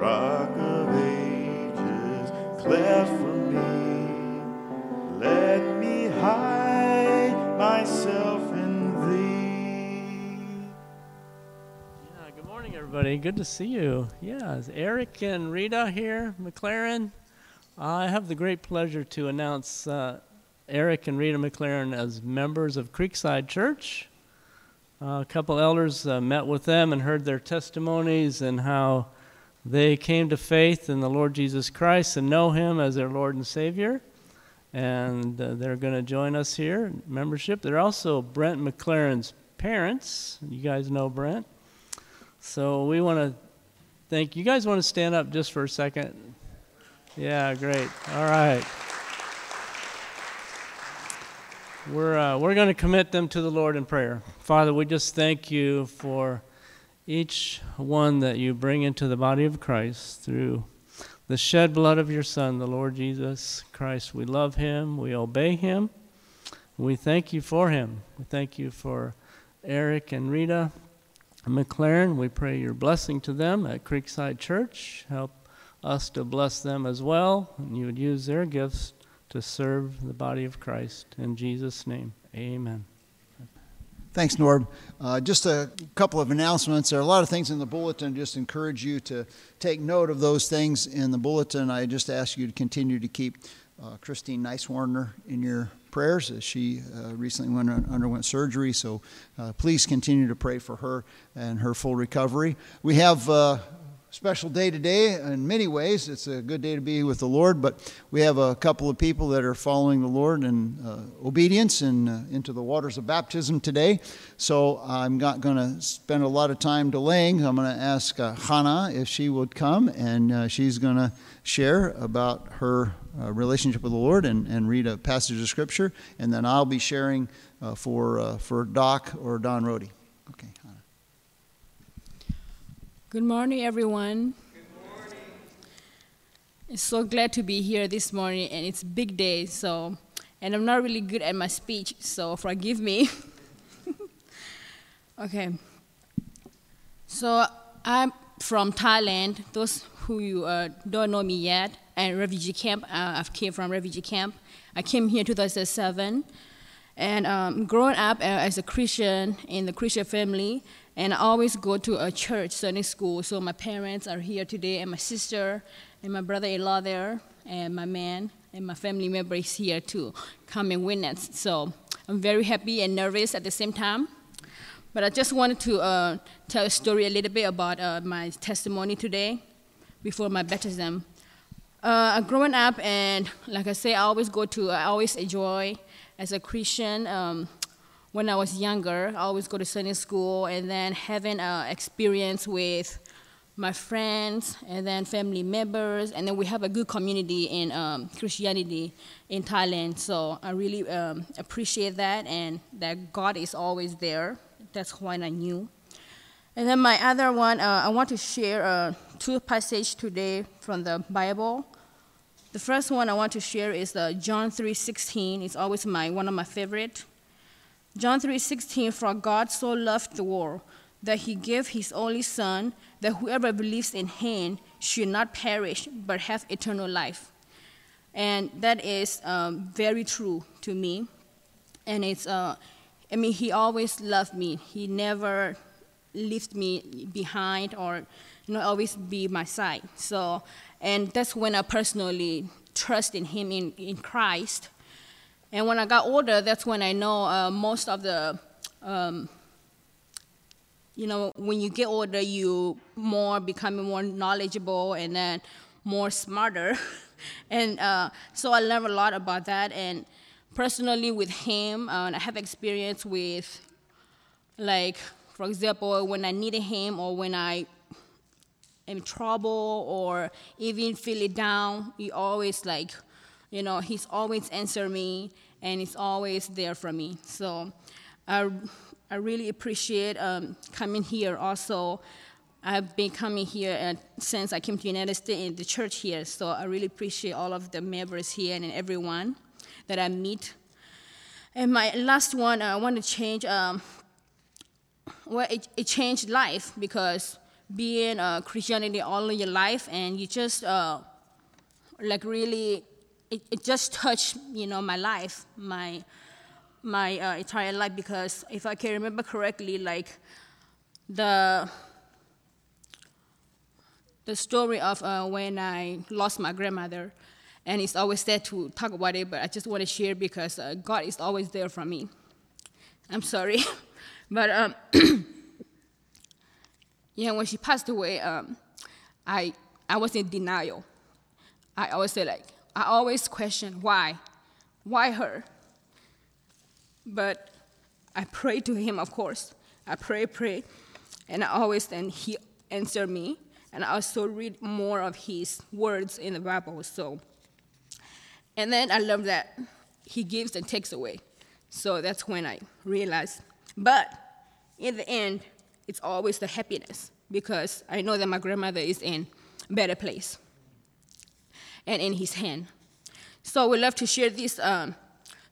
Rock of ages, cleft for me. Let me hide myself in thee. Yeah, good morning, everybody. Good to see you. Yeah, is Eric and Rita here, McLaren? I have the great pleasure to announce uh, Eric and Rita McLaren as members of Creekside Church. Uh, a couple elders uh, met with them and heard their testimonies and how they came to faith in the Lord Jesus Christ and know Him as their Lord and Savior. And uh, they're going to join us here membership. They're also Brent McLaren's parents. You guys know Brent. So we want to thank you guys. Want to stand up just for a second? Yeah, great. All right. We're, uh, we're going to commit them to the Lord in prayer. Father, we just thank you for each one that you bring into the body of Christ through the shed blood of your Son, the Lord Jesus Christ. We love him, we obey him, we thank you for him. We thank you for Eric and Rita McLaren. We pray your blessing to them at Creekside Church. Help us to bless them as well, and you would use their gifts to serve the body of Christ. In Jesus' name, amen. Thanks, Norb. Uh, just a couple of announcements. There are a lot of things in the bulletin. Just encourage you to take note of those things in the bulletin. I just ask you to continue to keep uh, Christine Nicewarner in your prayers as she uh, recently went, underwent surgery. So uh, please continue to pray for her and her full recovery. We have uh, special day today in many ways. It's a good day to be with the Lord, but we have a couple of people that are following the Lord in uh, obedience and uh, into the waters of baptism today. So I'm not going to spend a lot of time delaying. I'm going to ask uh, Hannah if she would come, and uh, she's going to share about her uh, relationship with the Lord and, and read a passage of Scripture, and then I'll be sharing uh, for, for Doc or Don Rody. Okay. Good morning, everyone. Good morning. It's so glad to be here this morning, and it's big day, so, and I'm not really good at my speech, so forgive me. okay. So I'm from Thailand. Those who you uh, don't know me yet, and refugee camp. Uh, I came from refugee camp. I came here in 2007, and um, growing up uh, as a Christian in the Christian family, and I always go to a church Sunday school. So my parents are here today, and my sister and my brother-in-law there, and my man and my family member is here too, come and witness. So I'm very happy and nervous at the same time. But I just wanted to uh, tell a story a little bit about uh, my testimony today before my baptism. Uh, growing up, and like I say, I always go to, I always enjoy as a Christian. Um, when I was younger, I always go to Sunday school and then having an experience with my friends and then family members, and then we have a good community in um, Christianity in Thailand. So I really um, appreciate that and that God is always there. That's why I knew. And then my other one, uh, I want to share uh, two passages today from the Bible. The first one I want to share is uh, John 3:16. It's always my one of my favorite. John 3:16 For God so loved the world that he gave his only son that whoever believes in him should not perish but have eternal life. And that is um, very true to me. And it's, uh, I mean, he always loved me. He never left me behind or, you know, always be my side. So, and that's when I personally trust in him in, in Christ and when I got older, that's when I know uh, most of the, um, you know, when you get older, you more becoming more knowledgeable and then more smarter. and uh, so I learned a lot about that. And personally, with him, uh, I have experience with, like, for example, when I needed him or when I am in trouble or even feel it down, he always like you know, he's always answer me and he's always there for me. So I, I really appreciate um, coming here also. I've been coming here uh, since I came to United States in the church here, so I really appreciate all of the members here and everyone that I meet. And my last one, uh, I want to change, um, well, it, it changed life because being a Christianity all your life, and you just uh, like really, it, it just touched you know my life, my my uh, entire life because if I can remember correctly, like the the story of uh, when I lost my grandmother, and it's always sad to talk about it, but I just want to share because uh, God is always there for me. I'm sorry, but um, yeah, when she passed away, um, I I was in denial. I always say like I always question why, why her. But I pray to him, of course. I pray, pray, and I always then he answered me, and I also read more of his words in the Bible. So, and then I love that he gives and takes away. So that's when I realized. But in the end, it's always the happiness because I know that my grandmother is in a better place and in his hand. So we love to share this um,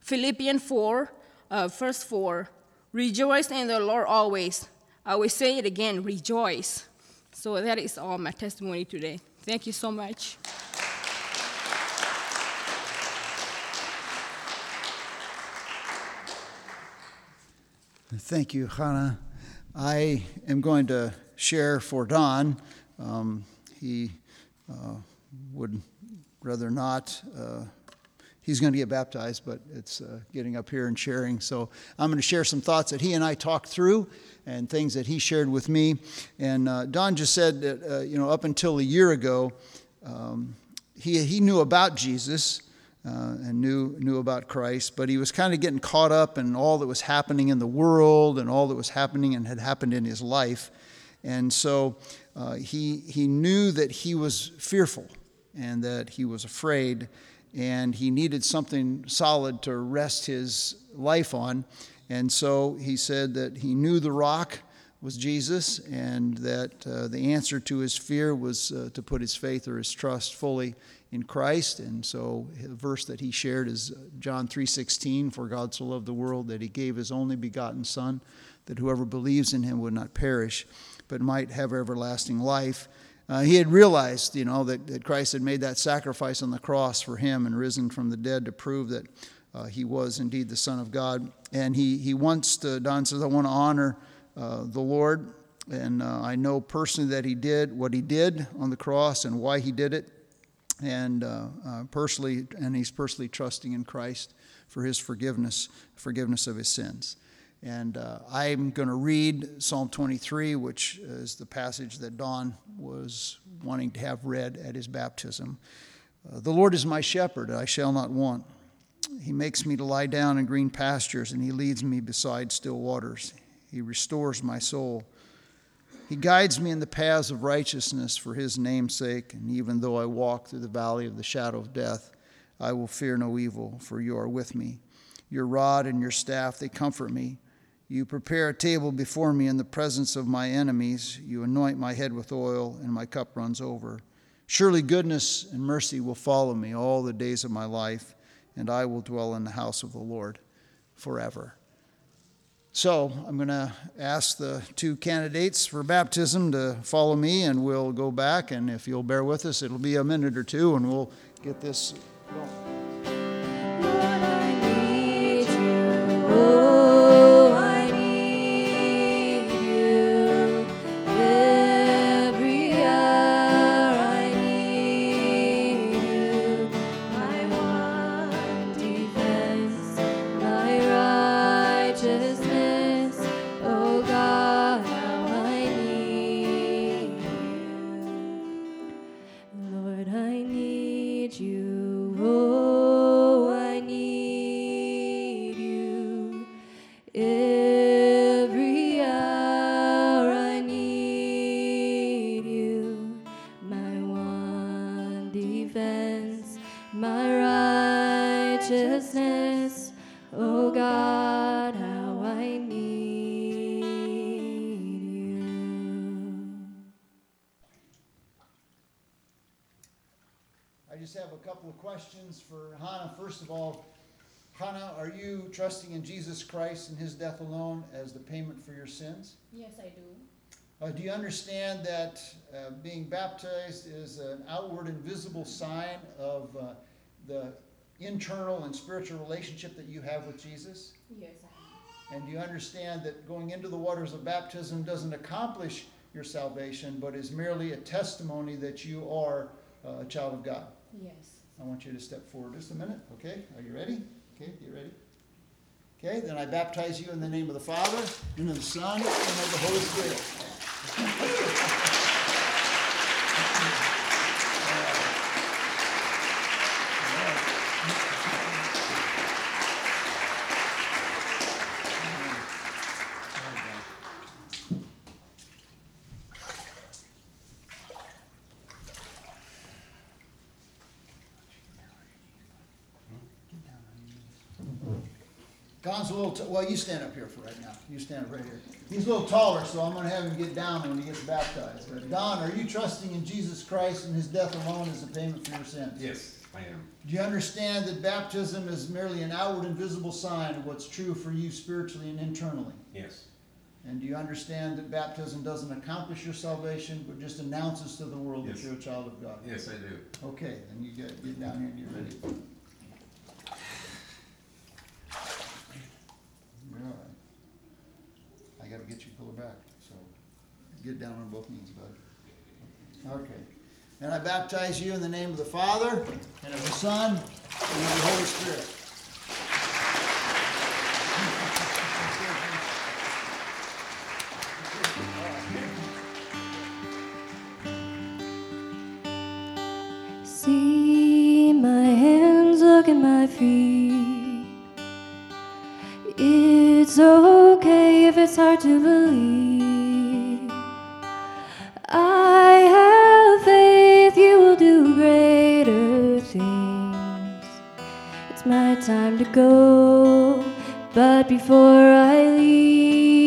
Philippians 4, uh, verse 4. Rejoice in the Lord always. I will say it again, rejoice. So that is all my testimony today. Thank you so much. Thank you, Hannah. I am going to share for Don. Um, he uh, would rather not. Uh, he's going to get baptized, but it's uh, getting up here and sharing. So I'm going to share some thoughts that he and I talked through and things that he shared with me. And uh, Don just said that, uh, you know, up until a year ago, um, he, he knew about Jesus uh, and knew, knew about Christ, but he was kind of getting caught up in all that was happening in the world and all that was happening and had happened in his life. And so uh, he, he knew that he was fearful and that he was afraid and he needed something solid to rest his life on. And so he said that he knew the rock was Jesus and that uh, the answer to his fear was uh, to put his faith or his trust fully in Christ. And so the verse that he shared is uh, John 3:16 for God so loved the world that he gave his only begotten son that whoever believes in him would not perish but might have everlasting life. Uh, he had realized, you know, that, that Christ had made that sacrifice on the cross for him and risen from the dead to prove that uh, he was indeed the Son of God. And he, he wants to, Don says, I want to honor uh, the Lord. And uh, I know personally that he did what he did on the cross and why he did it and uh, uh, personally, and he's personally trusting in Christ for his forgiveness, forgiveness of his sins. And uh, I'm going to read Psalm 23, which is the passage that Don was wanting to have read at his baptism. Uh, the Lord is my shepherd, I shall not want. He makes me to lie down in green pastures, and he leads me beside still waters. He restores my soul. He guides me in the paths of righteousness for his name's sake, and even though I walk through the valley of the shadow of death, I will fear no evil, for you are with me. Your rod and your staff, they comfort me. You prepare a table before me in the presence of my enemies. You anoint my head with oil, and my cup runs over. Surely goodness and mercy will follow me all the days of my life, and I will dwell in the house of the Lord forever. So I'm going to ask the two candidates for baptism to follow me, and we'll go back. And if you'll bear with us, it'll be a minute or two, and we'll get this going. Questions for Hannah. First of all, Hannah, are you trusting in Jesus Christ and his death alone as the payment for your sins? Yes, I do. Uh, do you understand that uh, being baptized is an outward and visible sign of uh, the internal and spiritual relationship that you have with Jesus? Yes. And do you understand that going into the waters of baptism doesn't accomplish your salvation, but is merely a testimony that you are uh, a child of God? Yes. I want you to step forward just a minute, okay? Are you ready? Okay, you ready? Okay, then I baptize you in the name of the Father, and of the Son, and of the Holy Spirit. Don's a little, t- well, you stand up here for right now. You stand up right here. He's a little taller, so I'm gonna have him get down when he gets baptized. But Don, are you trusting in Jesus Christ and his death alone as the payment for your sins? Yes, I am. Do you understand that baptism is merely an outward and visible sign of what's true for you spiritually and internally? Yes. And do you understand that baptism doesn't accomplish your salvation, but just announces to the world that you're a child of God? Yes, I do. Okay, then you get, get down here and get ready. You're all right. I gotta get you pulled back, so get down on both knees, bud. Okay. And I baptize you in the name of the Father, and of the Son, and of the Holy Spirit. See my hands, look at my feet. It's okay if it's hard to believe. I have faith you will do greater things. It's my time to go, but before I leave,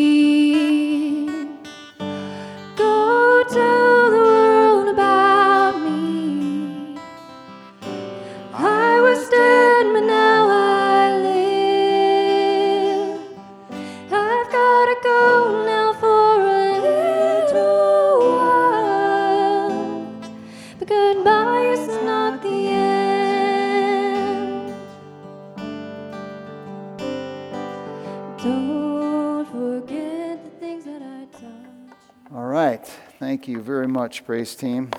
much, praise team.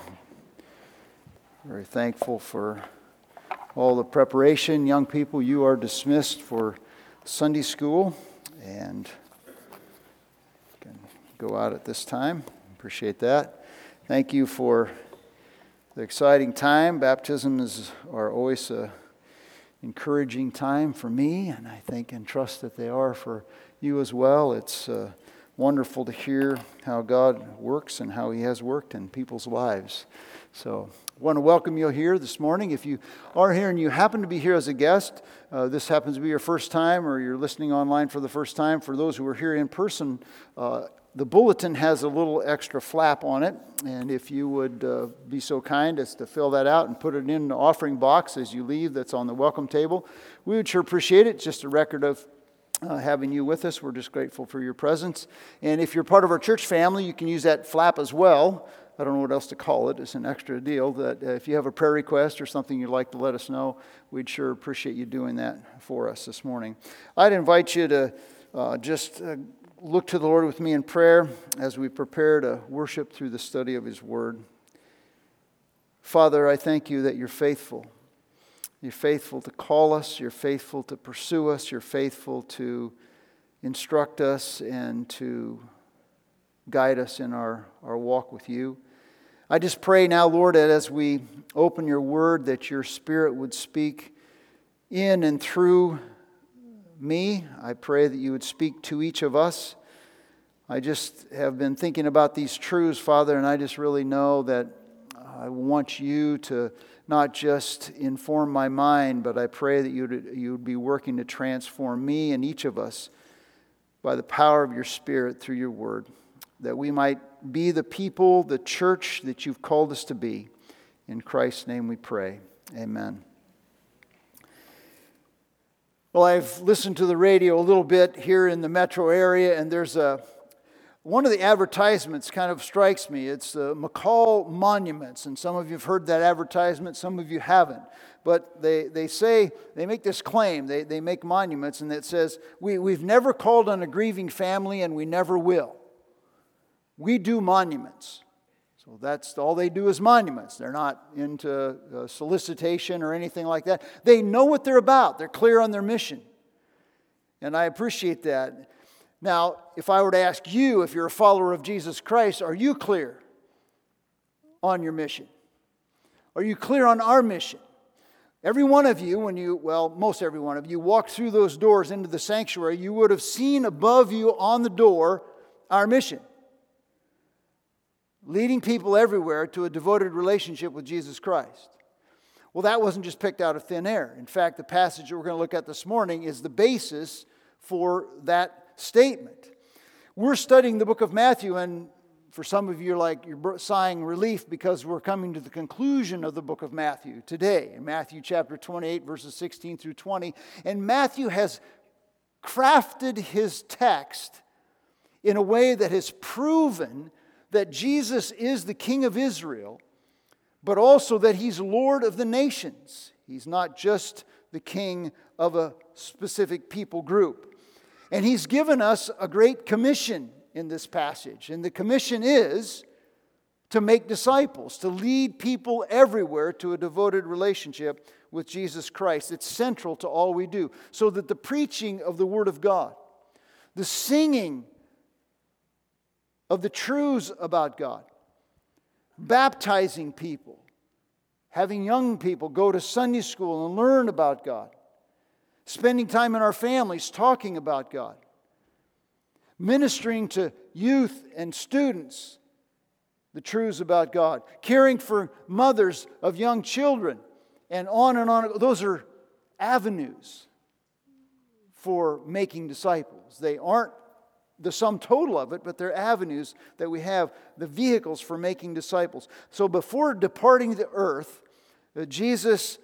Very thankful for all the preparation. Young people, you are dismissed for Sunday school and can go out at this time. Appreciate that. Thank you for the exciting time. Baptisms are always a encouraging time for me, and I think and trust that they are for you as well. It's uh, wonderful to hear how God works and how He has worked in people's lives. So, I want to welcome you here this morning. If you are here and you happen to be here as a guest, uh, this happens to be your first time or you're listening online for the first time. For those who are here in person, uh, the bulletin has a little extra flap on it, and if you would uh, be so kind as to fill that out and put it in the offering box as you leave, that's on the welcome table, we would sure appreciate it. Just a record of uh, having you with us. We're just grateful for your presence. And if you're part of our church family, you can use that flap as well. I don't know what else to call it. It's an extra deal that uh, if you have a prayer request or something you'd like to let us know, we'd sure appreciate you doing that for us this morning. I'd invite you to uh, just uh, look to the Lord with me in prayer as we prepare to worship through the study of His Word. Father, I thank you that you're faithful. You're faithful to call us, you're faithful to pursue us, you're faithful to instruct us and to guide us in our, our walk with you. I just pray now, Lord, that as we open your word, that your spirit would speak in and through me. I pray that you would speak to each of us. I just have been thinking about these truths, Father, and I just really know that I want you to not just inform my mind, but I pray that you'd, you'd be working to transform me and each of us by the power of your Spirit through your word, that we might be the people, the church that you've called us to be. In Christ's name we pray. Amen. Well, I've listened to the radio a little bit here in the metro area, and there's a, one of the advertisements kind of strikes me. It's the McCall Monuments, and some of you have heard that advertisement, some of you haven't. But they, they say, they make this claim, they, they make monuments, and it says, we, We've never called on a grieving family, and we never will. We do monuments. So that's all they do is monuments. They're not into uh, solicitation or anything like that. They know what they're about, they're clear on their mission. And I appreciate that. Now, if I were to ask you, if you're a follower of Jesus Christ, are you clear on your mission? Are you clear on our mission? Every one of you, when you, well, most every one of you, walked through those doors into the sanctuary, you would have seen above you on the door our mission leading people everywhere to a devoted relationship with Jesus Christ. Well, that wasn't just picked out of thin air. In fact, the passage that we're going to look at this morning is the basis for that statement. We're studying the book of Matthew, and for some of you, like you're sighing relief because we're coming to the conclusion of the book of Matthew today, in Matthew chapter 28, verses 16 through 20. And Matthew has crafted his text in a way that has proven that Jesus is the King of Israel, but also that he's Lord of the nations. He's not just the king of a specific people group. And he's given us a great commission in this passage. And the commission is to make disciples, to lead people everywhere to a devoted relationship with Jesus Christ. It's central to all we do. So that the preaching of the Word of God, the singing of the truths about God, baptizing people, having young people go to Sunday school and learn about God, spending time in our families talking about God, ministering to youth and students the truths about God, caring for mothers of young children, and on and on. Those are avenues for making disciples. They aren't the sum total of it, but they're avenues that we have, the vehicles for making disciples. So before departing the earth, uh, Jesus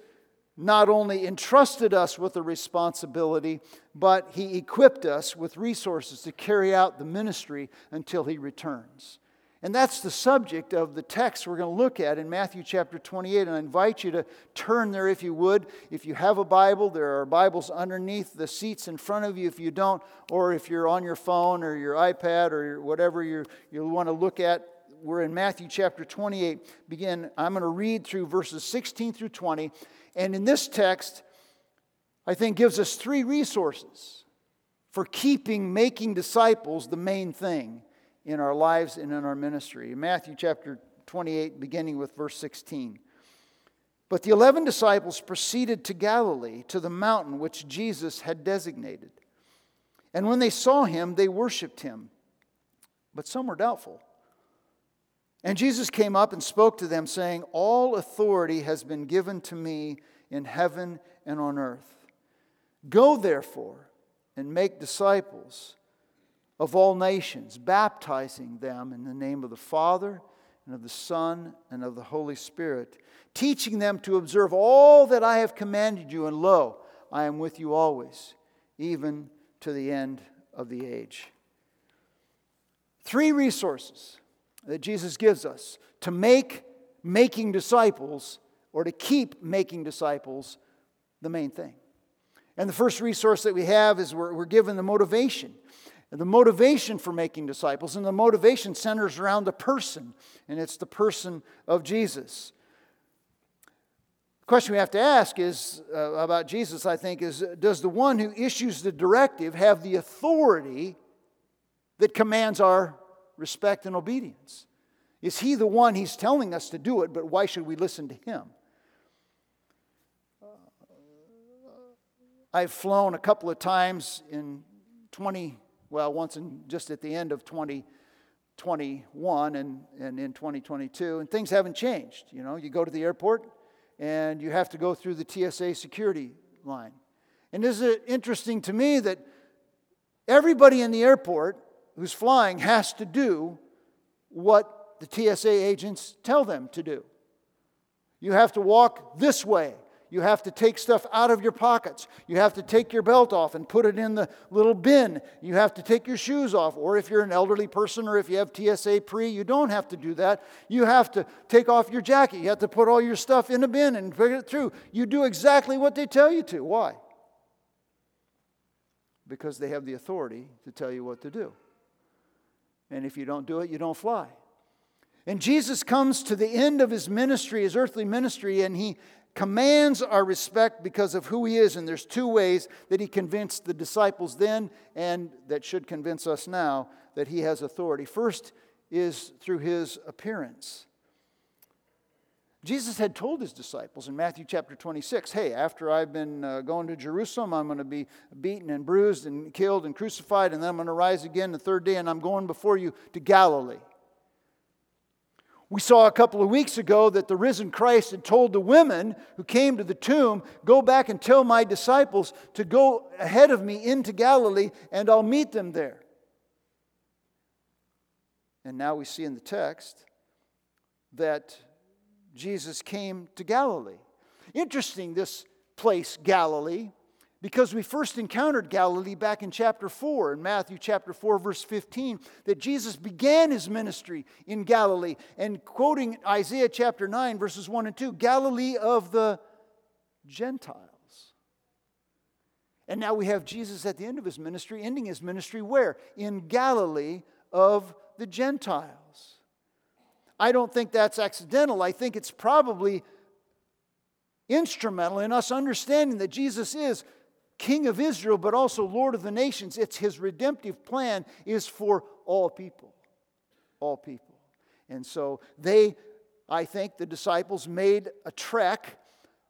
not only entrusted us with a responsibility, but he equipped us with resources to carry out the ministry until he returns. And that's the subject of the text we're going to look at in Matthew chapter 28. And I invite you to turn there if you would. If you have a Bible, there are Bibles underneath the seats in front of you if you don't, or if you're on your phone or your iPad or whatever you you want to look at. We're in Matthew chapter 28. Begin, I'm going to read through verses 16 through 20. And in this text, I think gives us three resources for keeping making disciples the main thing in our lives and in our ministry. In Matthew chapter 28, beginning with verse 16. But the eleven disciples proceeded to Galilee, to the mountain which Jesus had designated. And when they saw him, they worshiped him, but some were doubtful. And Jesus came up and spoke to them, saying, All authority has been given to me in heaven and on earth. Go therefore and make disciples of all nations, baptizing them in the name of the Father and of the Son and of the Holy Spirit, teaching them to observe all that I have commanded you, and lo, I am with you always, even to the end of the age. Three resources that Jesus gives us to make making disciples or to keep making disciples the main thing. And the first resource that we have is we're, we're given the motivation the motivation for making disciples, and the motivation centers around the person, and it's the person of Jesus. The question we have to ask is uh, about Jesus, I think, is does the one who issues the directive have the authority that commands our respect and obedience? Is he the one he's telling us to do it, but why should we listen to him? Uh, I've flown a couple of times in 20 well, once in, just at the end of 2021 and, and in 2022, and things haven't changed. You know, you go to the airport and you have to go through the TSA security line. And is it interesting to me that everybody in the airport who's flying has to do what the TSA agents tell them to do? You have to walk this way. You have to take stuff out of your pockets. You have to take your belt off and put it in the little bin. You have to take your shoes off. Or if you're an elderly person or if you have TSA pre, you don't have to do that. You have to take off your jacket. You have to put all your stuff in a bin and put it through. You do exactly what they tell you to. Why? Because they have the authority to tell you what to do. And if you don't do it, you don't fly. And Jesus comes to the end of his ministry, his earthly ministry, and he commands our respect because of who he is. And there's two ways that he convinced the disciples then, and that should convince us now that he has authority. First is through his appearance. Jesus had told his disciples in Matthew chapter 26, hey, after I've been uh, going to Jerusalem, I'm going to be beaten and bruised and killed and crucified, and then I'm going to rise again the third day, and I'm going before you to Galilee. We saw a couple of weeks ago that the risen Christ had told the women who came to the tomb, Go back and tell my disciples to go ahead of me into Galilee, and I'll meet them there. And now we see in the text that Jesus came to Galilee. Interesting, this place, Galilee because we first encountered Galilee back in chapter 4, in Matthew chapter 4, verse 15, that Jesus began his ministry in Galilee. And quoting Isaiah chapter 9, verses 1 and 2, Galilee of the Gentiles. And now we have Jesus at the end of his ministry, ending his ministry where? In Galilee of the Gentiles. I don't think that's accidental. I think it's probably instrumental in us understanding that Jesus is King of Israel, but also Lord of the nations. It's his redemptive plan is for all people. All people. And so they, I think, the disciples made a trek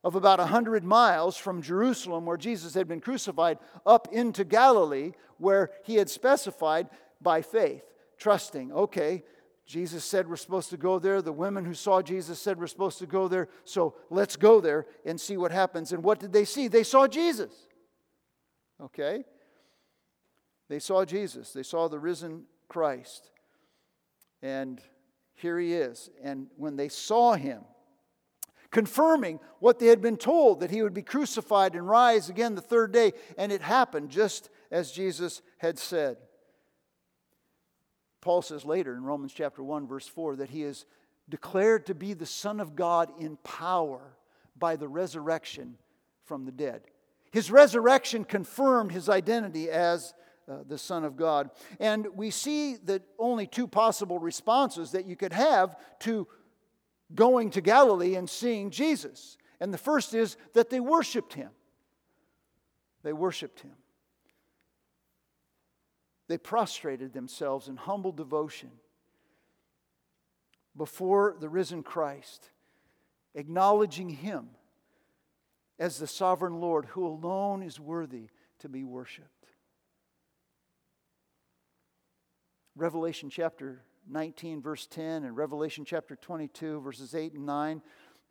of about 100 miles from Jerusalem, where Jesus had been crucified, up into Galilee, where he had specified by faith, trusting, okay, Jesus said we're supposed to go there. The women who saw Jesus said we're supposed to go there. So let's go there and see what happens. And what did they see? They saw Jesus. Okay? They saw Jesus, they saw the risen Christ. And here he is. And when they saw him, confirming what they had been told that he would be crucified and rise again the third day, and it happened just as Jesus had said. Paul says later in Romans chapter 1 verse 4 that he is declared to be the son of God in power by the resurrection from the dead. His resurrection confirmed his identity as uh, the Son of God. And we see that only two possible responses that you could have to going to Galilee and seeing Jesus. And the first is that they worshiped him. They worshiped him. They prostrated themselves in humble devotion before the risen Christ, acknowledging him as the sovereign Lord who alone is worthy to be worshiped. Revelation chapter 19, verse 10, and Revelation chapter 22, verses 8 and 9.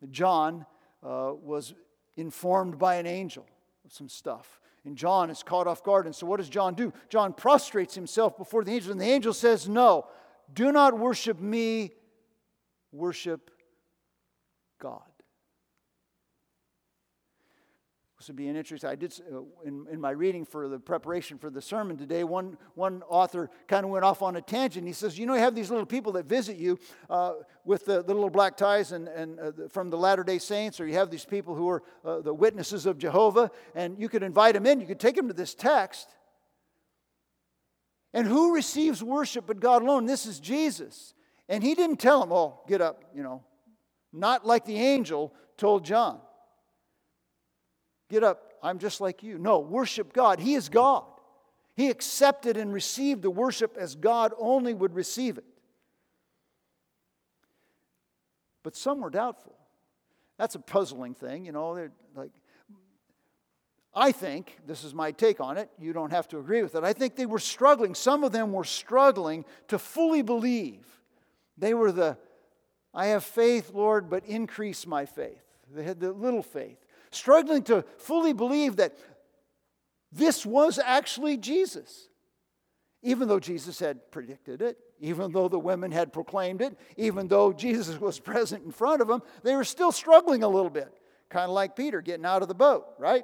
John uh, was informed by an angel of some stuff. And John is caught off guard. And so, what does John do? John prostrates himself before the angel, and the angel says, No, do not worship me, worship God. This would be an interesting. I did uh, in, in my reading for the preparation for the sermon today. One one author kind of went off on a tangent. He says, you know, you have these little people that visit you uh, with the, the, little black ties and and uh, from the Latter Day Saints, or you have these people who are uh, the witnesses of Jehovah, and you could invite them in. You could take them to this text. And who receives worship but God alone? This is Jesus. And he didn't tell them, oh, get up, you know, not like the angel told John. Get up, I'm just like you. No, worship God. He is God. He accepted and received the worship as God only would receive it. But some were doubtful. That's a puzzling thing, you know. They're like, I think, this is my take on it, you don't have to agree with it. I think they were struggling. Some of them were struggling to fully believe. They were the, I have faith, Lord, but increase my faith. They had the little faith struggling to fully believe that this was actually Jesus. Even though Jesus had predicted it, even though the women had proclaimed it, even though Jesus was present in front of them, they were still struggling a little bit kind of like Peter getting out of the boat, right?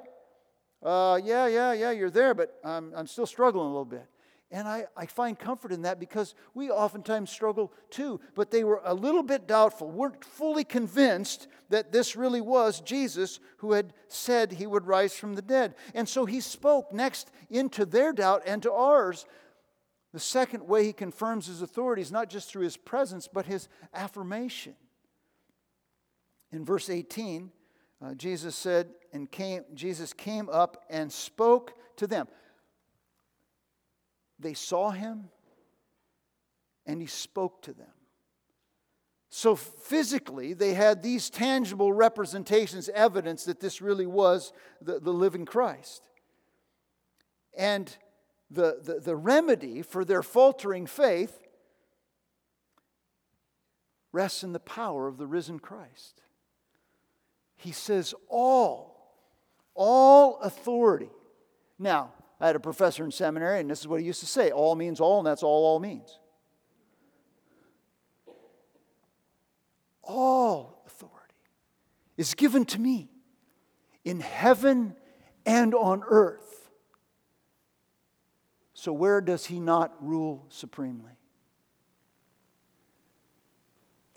Uh, yeah, yeah, yeah, you're there, but I'm, I'm still struggling a little bit. And I, I find comfort in that because we oftentimes struggle too. But they were a little bit doubtful, weren't fully convinced that this really was Jesus who had said he would rise from the dead. And so he spoke next into their doubt and to ours. The second way he confirms his authority is not just through his presence, but his affirmation. In verse 18, uh, Jesus said, and came, Jesus came up and spoke to them. They saw him and he spoke to them. So physically, they had these tangible representations, evidence that this really was the, the living Christ. And the, the, the remedy for their faltering faith rests in the power of the risen Christ. He says, All, all authority. Now, I had a professor in seminary, and this is what he used to say all means all, and that's all all means. All authority is given to me in heaven and on earth. So, where does he not rule supremely?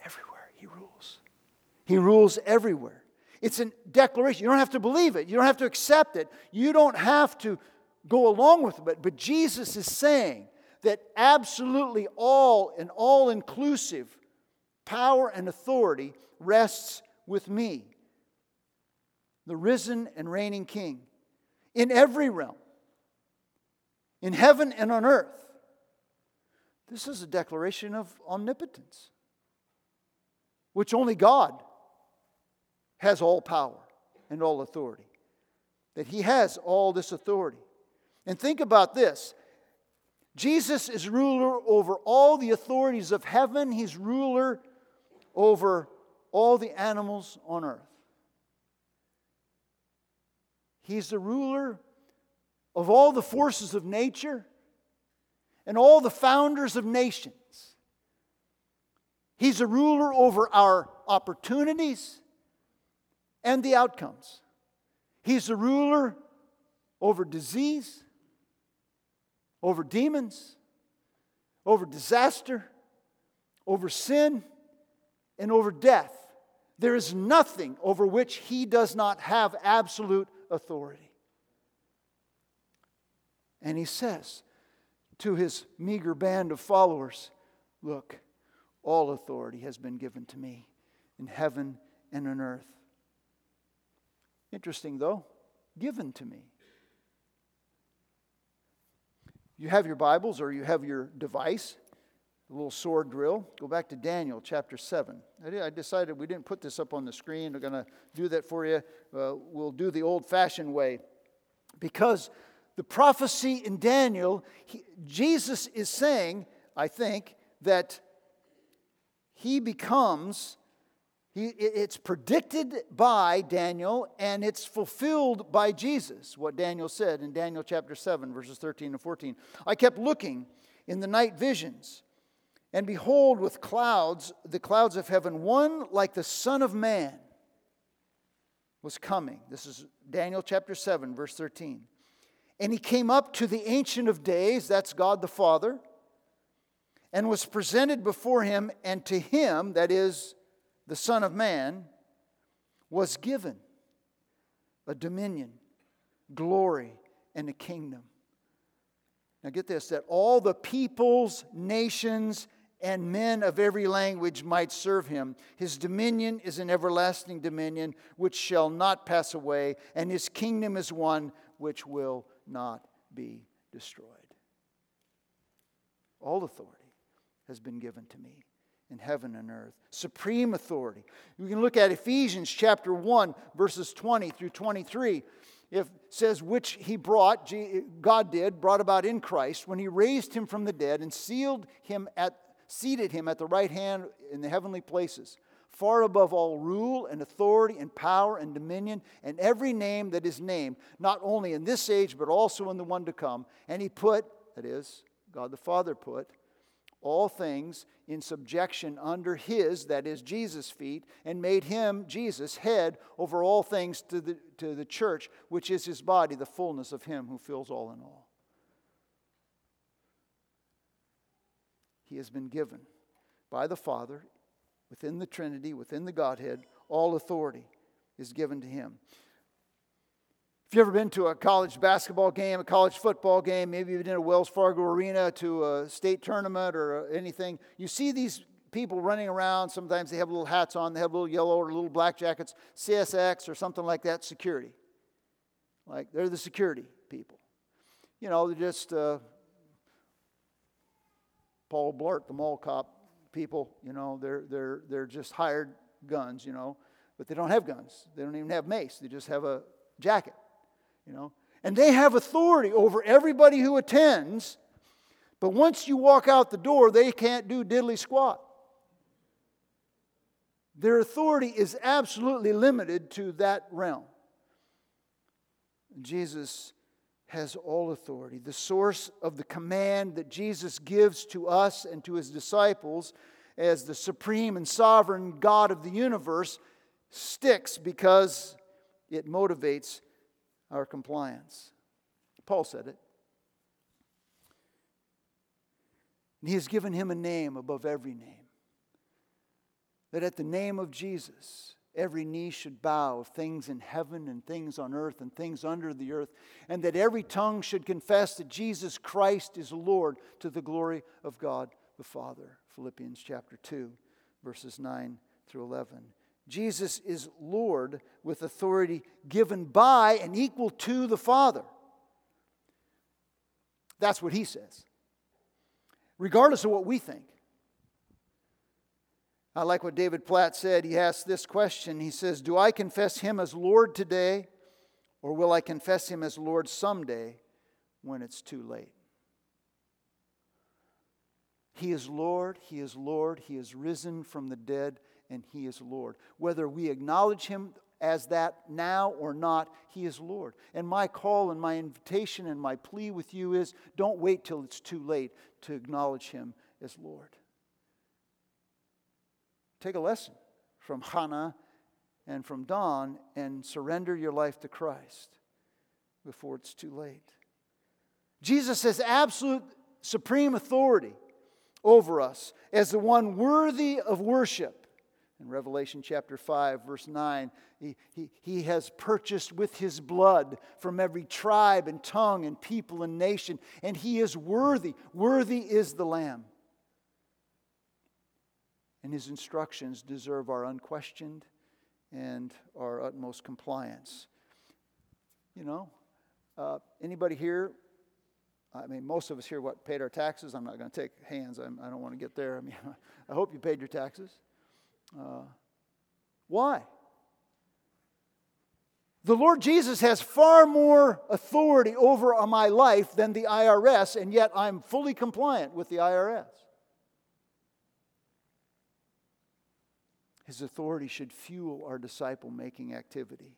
Everywhere he rules. He rules everywhere. It's a declaration. You don't have to believe it. You don't have to accept it. You don't have to go along with it. But Jesus is saying that absolutely all and all inclusive power and authority rests with me, the risen and reigning King, in every realm, in heaven and on earth. This is a declaration of omnipotence, which only God has all power and all authority. That He has all this authority. And think about this Jesus is ruler over all the authorities of heaven, He's ruler over all the animals on earth. He's the ruler of all the forces of nature and all the founders of nations. He's a ruler over our opportunities and the outcomes. He's the ruler over disease over demons, over disaster, over sin, and over death. There is nothing over which he does not have absolute authority. And he says to his meager band of followers Look, all authority has been given to me in heaven and on earth. Interesting, though, given to me you have your Bibles or you have your device, a little sword drill, go back to Daniel chapter 7. I decided we didn't put this up on the screen. We're going to do that for you. Uh, we'll do the old fashioned way. Because the prophecy in Daniel, he, Jesus is saying, I think, that he becomes he, it's predicted by Daniel and it's fulfilled by Jesus, what Daniel said in Daniel chapter 7, verses 13 and 14. I kept looking in the night visions, and behold, with clouds, the clouds of heaven, one like the Son of Man was coming. This is Daniel chapter 7, verse 13. And he came up to the Ancient of Days, that's God the Father, and was presented before him, and to him, that is, the Son of Man, was given a dominion, glory, and a kingdom. Now get this that all the peoples, nations, and men of every language might serve him. His dominion is an everlasting dominion which shall not pass away, and his kingdom is one which will not be destroyed. All authority has been given to me in heaven and earth. Supreme authority. We can look at Ephesians chapter 1, verses 20 through 23. It says, which he brought, God did, brought about in Christ, when he raised him from the dead and sealed him at, seated him at the right hand in the heavenly places, far above all rule and authority and power and dominion and every name that is named, not only in this age, but also in the one to come. And he put, that is, God the Father put, all things in subjection under his, that is Jesus' feet, and made him, Jesus, head over all things to the, to the church, which is his body, the fullness of him who fills all in all. He has been given by the Father, within the Trinity, within the Godhead, all authority is given to him. If you've ever been to a college basketball game, a college football game, maybe been to a Wells Fargo Arena to a state tournament or anything, you see these people running around. Sometimes they have little hats on, they have little yellow or little black jackets, CSX or something like that, security. Like they're the security people. You know, they're just uh, Paul Blart, the mall cop people, you know, they're, they're, they're just hired guns, you know, but they don't have guns. They don't even have mace, they just have a jacket you know. And they have authority over everybody who attends, but once you walk out the door, they can't do diddly squat. Their authority is absolutely limited to that realm. Jesus has all authority. The source of the command that Jesus gives to us and to his disciples as the supreme and sovereign God of the universe sticks because it motivates our compliance. Paul said it. And he has given him a name above every name. That at the name of Jesus, every knee should bow of things in heaven and things on earth and things under the earth, and that every tongue should confess that Jesus Christ is Lord to the glory of God the Father. Philippians chapter 2, verses 9 through 11. Jesus is Lord with authority given by and equal to the Father. That's what he says, regardless of what we think. I like what David Platt said. He asked this question He says, Do I confess him as Lord today, or will I confess him as Lord someday when it's too late? He is Lord, He is Lord, He is risen from the dead and He is Lord. Whether we acknowledge Him as that now or not, He is Lord. And my call and my invitation and my plea with you is don't wait till it's too late to acknowledge Him as Lord. Take a lesson from Hannah and from Don and surrender your life to Christ before it's too late. Jesus has absolute supreme authority over us as the one worthy of worship. In Revelation chapter 5, verse 9, he, he, he has purchased with his blood from every tribe and tongue and people and nation, and he is worthy. Worthy is the Lamb. And his instructions deserve our unquestioned and our utmost compliance. You know, uh, anybody here? I mean, most of us here, what, paid our taxes? I'm not going to take hands. I'm, I do not want to get there. I mean, I hope you paid your taxes. Uh, why? The Lord Jesus has far more authority over my life than the IRS, and yet I'm fully compliant with the IRS. His authority should fuel our disciple making activity.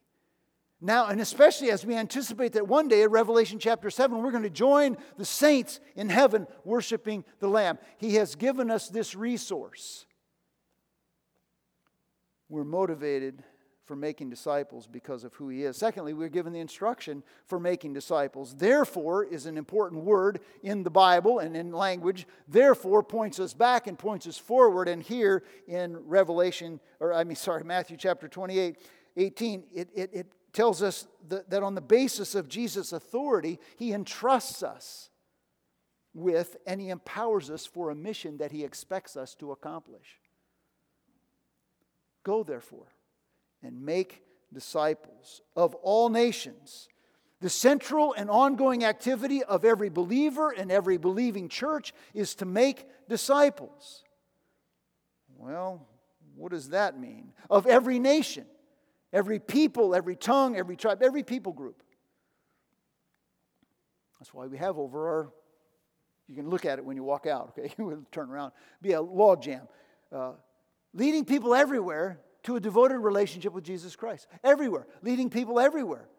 Now, and especially as we anticipate that one day in Revelation chapter 7, we're going to join the saints in heaven worshiping the Lamb. He has given us this resource we're motivated for making disciples because of who he is. Secondly, we're given the instruction for making disciples. Therefore is an important word in the Bible and in language. Therefore points us back and points us forward. And here in Revelation, or I mean, sorry, Matthew chapter 28, 18, it, it, it tells us that, that on the basis of Jesus' authority, he entrusts us with and he empowers us for a mission that he expects us to accomplish. Go, therefore, and make disciples of all nations. The central and ongoing activity of every believer and every believing church is to make disciples. Well, what does that mean? Of every nation, every people, every tongue, every tribe, every people group. That's why we have over our, you can look at it when you walk out, okay? You turn around, be a log jam. Uh, leading people everywhere to a devoted relationship with Jesus Christ. Everywhere. Leading people everywhere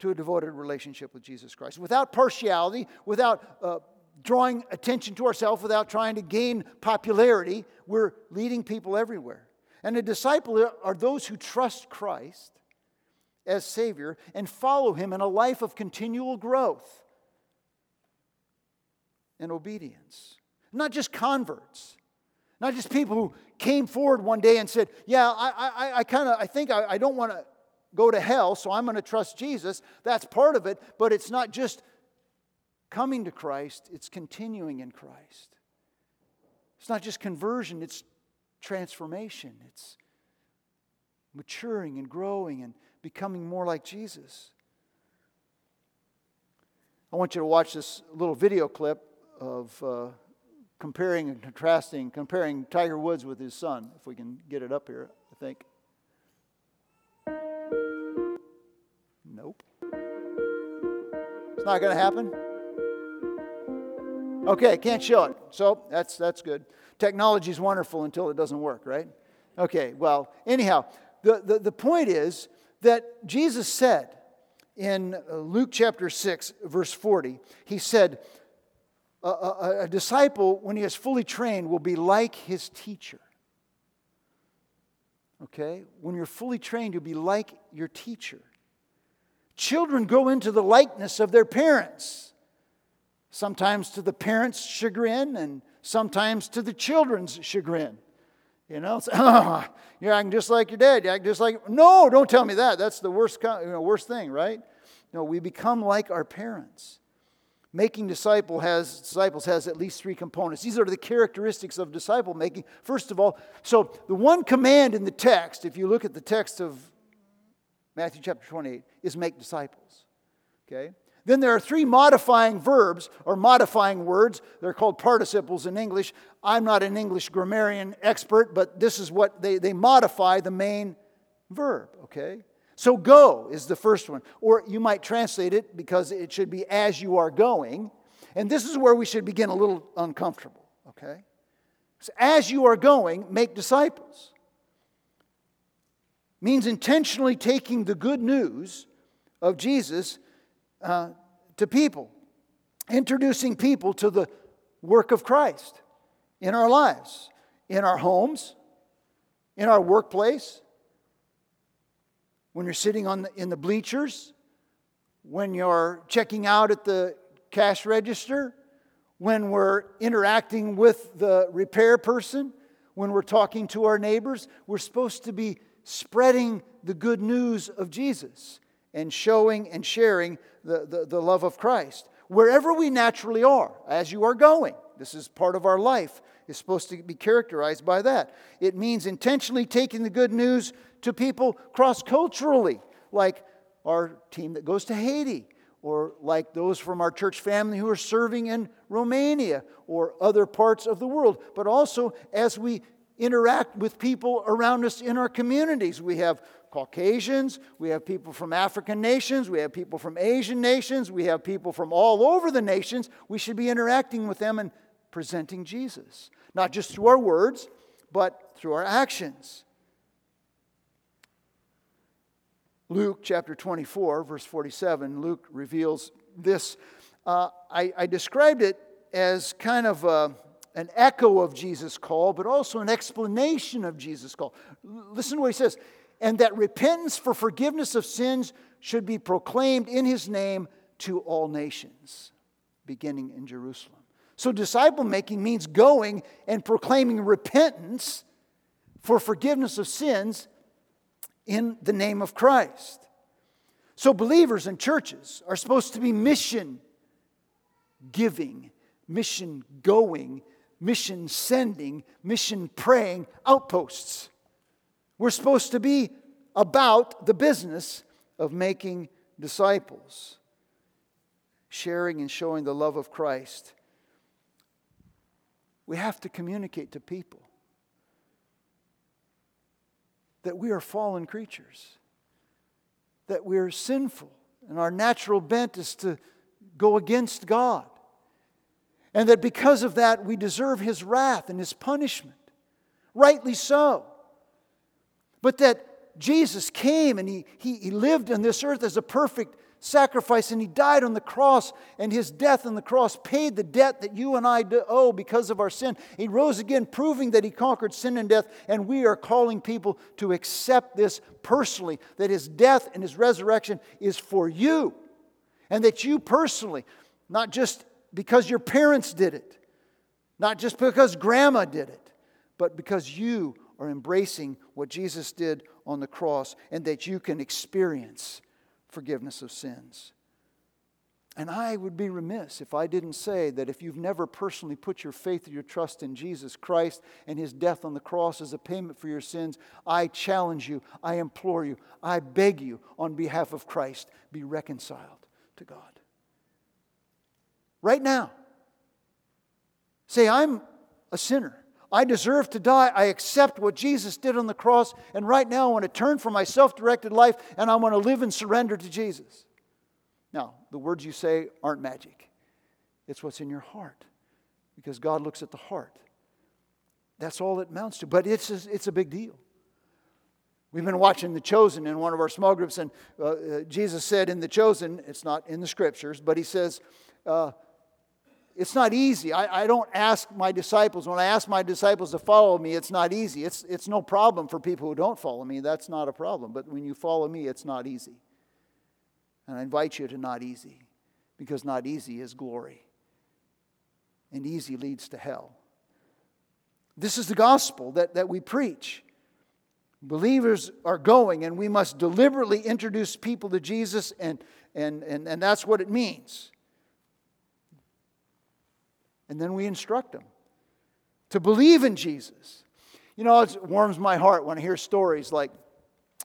to a devoted relationship with Jesus Christ. Without partiality, without uh, drawing attention to ourselves without trying to gain popularity. We're leading people everywhere. And a disciple are those who trust Christ as Savior and follow Him in a life of continual growth and obedience. Not just converts, not just people who came forward one day and said, Yeah, I, I, I kind of I think I, I don't want to go to hell, so I'm going to trust Jesus. That's part of it, but it's not just coming to Christ, it's continuing in Christ. It's not just conversion, it's transformation. It's maturing and growing and becoming more like Jesus. I want you to watch this little video clip of uh, comparing and contrasting, comparing Tiger Woods with his son, if we can get it up here, I think. Nope. It's not going to happen. Okay, can't show it. So that's that's good. Technology is wonderful until it doesn't work, right? Okay, well, anyhow, the, the, the point is that Jesus said in uh, Luke chapter 6, verse 40, he said, a, a, disciple, when he is fully trained, will be like his teacher. Okay? When you're fully trained, you'll be like your teacher. Children go into the likeness of their parents, sometimes to the parents' chagrin and sometimes to the children's chagrin. You know, it's, oh, you're acting just like your dad. You act just like, no, don't tell me that. That's the worst, you know, worst thing, right? No, we become like our parents. Making disciple has, disciples has at least three components. These are the characteristics of disciple making. First of all, so the one command in the text, if you look at the text of Matthew chapter 28, is make disciples. Okay? Then there are three modifying verbs or modifying words. They're called participles in English. I'm not an English grammarian expert, but this is what they, they modify the main verb, okay? So go is the first one. Or you might translate it because it should be as you are going. And this is where we should begin a little uncomfortable, okay? So as you are going, make disciples. Means intentionally taking the good news of Jesus uh, to people, introducing people to the work of Christ in our lives, in our homes, in our workplace, when you're sitting on the, in the bleachers, when you're checking out at the cash register, when we're interacting with the repair person, when we're talking to our neighbors, we're supposed to be spreading the good news of Jesus and showing and sharing the, the, the love of Christ. Wherever we naturally are, as you are going, this is part of our life, is supposed to be characterized by that. It means intentionally taking the good news to people cross culturally, like our team that goes to Haiti, or like those from our church family who are serving in Romania or other parts of the world, but also as we interact with people around us in our communities. We have Caucasians, we have people from African nations, we have people from Asian nations, we have people from all over the nations. We should be interacting with them and presenting Jesus, not just through our words, but through our actions. Luke chapter 24, verse 47, Luke reveals this. Uh, I, I, described it as kind of a, an echo of Jesus' call, but also an explanation of Jesus' call. Listen to what he says and that repentance for forgiveness of sins should be proclaimed in his name to all nations, beginning in Jerusalem. So, disciple making means going and proclaiming repentance for forgiveness of sins in the name of Christ. So, believers and churches are supposed to be mission giving, mission going, mission sending, mission praying outposts. We're supposed to be about the business of making disciples, sharing and showing the love of Christ. We have to communicate to people that we are fallen creatures, that we're sinful, and our natural bent is to go against God. And that because of that, we deserve His wrath and His punishment. Rightly so. But that Jesus came and he, he, he lived on this earth as a perfect sacrifice and he died on the cross and his death on the cross paid the debt that you and I owe because of our sin. He rose again proving that he conquered sin and death and we are calling people to accept this personally that his death and his resurrection is for you and that you personally not just because your parents did it, not just because grandma did it, but because you are embracing what Jesus did on the cross and that you can experience forgiveness of sins. And I would be remiss if I didn't say that if you've never personally put your faith or your trust in Jesus Christ and his death on the cross as a payment for your sins, I challenge you, I implore you, I beg you on behalf of Christ, be reconciled to God. Right now, say, I'm a sinner. I deserve to die. I accept what Jesus did on the cross. And right now, I want to turn from my self directed life and I want to live and surrender to Jesus. Now, the words you say aren't magic, it's what's in your heart because God looks at the heart. That's all it amounts to. But it's a, it's a big deal. We've been watching The Chosen in one of our small groups, and uh, uh, Jesus said in The Chosen, it's not in the scriptures, but he says, uh, it's not easy. I, I, don't ask my disciples, when I ask my disciples to follow me, it's not easy. It's, it's no problem for people who don't follow me. That's not a problem. But when you follow me, it's not easy. And I invite you to not easy, because not easy is glory. And easy leads to hell. This is the gospel that, that we preach. Believers are going, and we must deliberately introduce people to Jesus, and, and, and, and that's what it means and then we instruct them to believe in Jesus. You know, it warms my heart when I hear stories like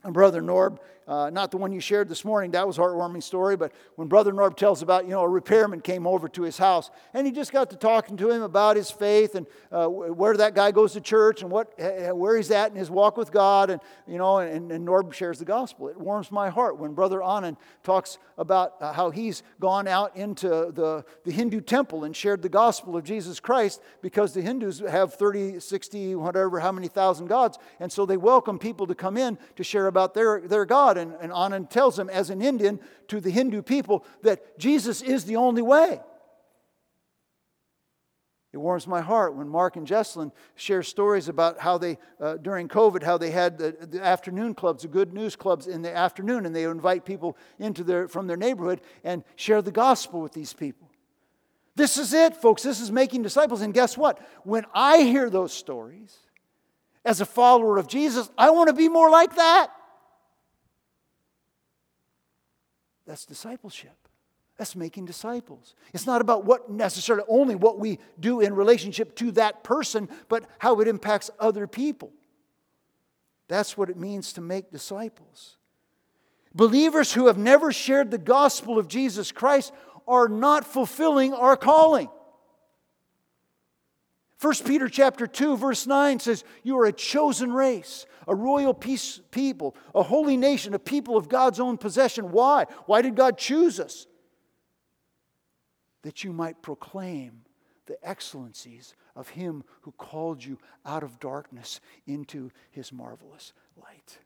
Brother Norb uh, not the one you shared this morning, that was a heartwarming story, but when Brother Norb tells about, you know, a repairman came over to his house and he just got to talking to him about his faith and uh, where that guy goes to church and what, where he's at in his walk with God. And, you know, and, and Norb shares the gospel. It warms my heart when Brother Anand talks about uh, how he's gone out into the, the Hindu temple and shared the gospel of Jesus Christ because the Hindus have 30, 60, whatever, how many thousand gods. And so they welcome people to come in to share about their, their God. And, and tells him, as an Indian, to the Hindu people, that Jesus is the only way. It warms my heart when Mark and Jesselyn share stories about how they, uh, during COVID, how they had the, the, afternoon clubs, the good news clubs in the afternoon, and they invite people into their, from their neighborhood and share the gospel with these people. This is it, folks. This is making disciples. And guess what? When I hear those stories, as a follower of Jesus, I want to be more like that. That's discipleship. That's making disciples. It's not about what necessarily only what we do in relationship to that person, but how it impacts other people. That's what it means to make disciples. Believers who have never shared the gospel of Jesus Christ are not fulfilling our calling. 1 Peter chapter 2 verse 9 says you are a chosen race, a royal peace people, a holy nation, a people of God's own possession. Why? Why did God choose us? That you might proclaim the excellencies of him who called you out of darkness into his marvelous light.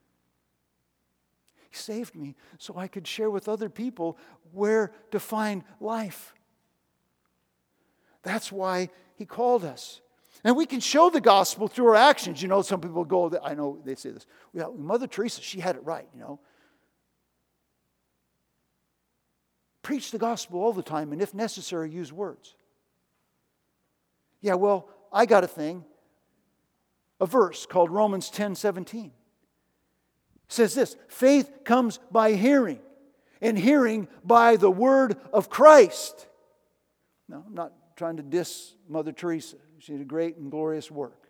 He saved me so I could share with other people where to find life. That's why he called us. And we can show the gospel through our actions. You know, some people go, I know they say this. Mother Teresa, she had it right, you know. Preach the gospel all the time, and if necessary, use words. Yeah, well, I got a thing, a verse called Romans 10 17. It says this faith comes by hearing, and hearing by the word of Christ. No, I'm not trying to diss Mother Teresa. She did a great and glorious work.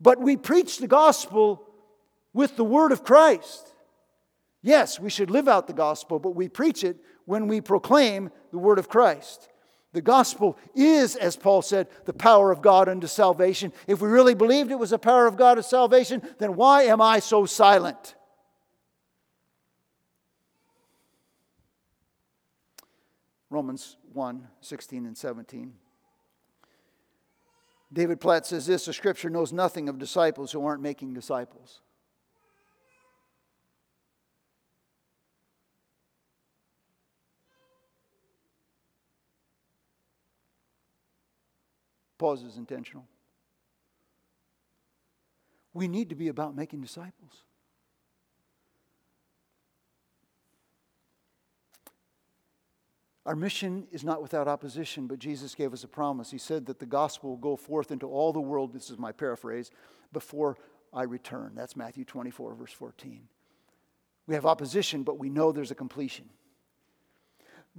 But we preach the gospel with the word of Christ. Yes, we should live out the gospel, but we preach it when we proclaim the word of Christ. The gospel is, as Paul said, the power of God unto salvation. If we really believed it was the power of God of salvation, then why am I so silent? Romans 1 16 and 17. David Platt says this the scripture knows nothing of disciples who aren't making disciples. Pause is intentional. We need to be about making disciples. Our mission is not without opposition, but Jesus gave us a promise. He said that the gospel will go forth into all the world, this is my paraphrase, before I return. That's Matthew 24, verse 14. We have opposition, but we know there's a completion.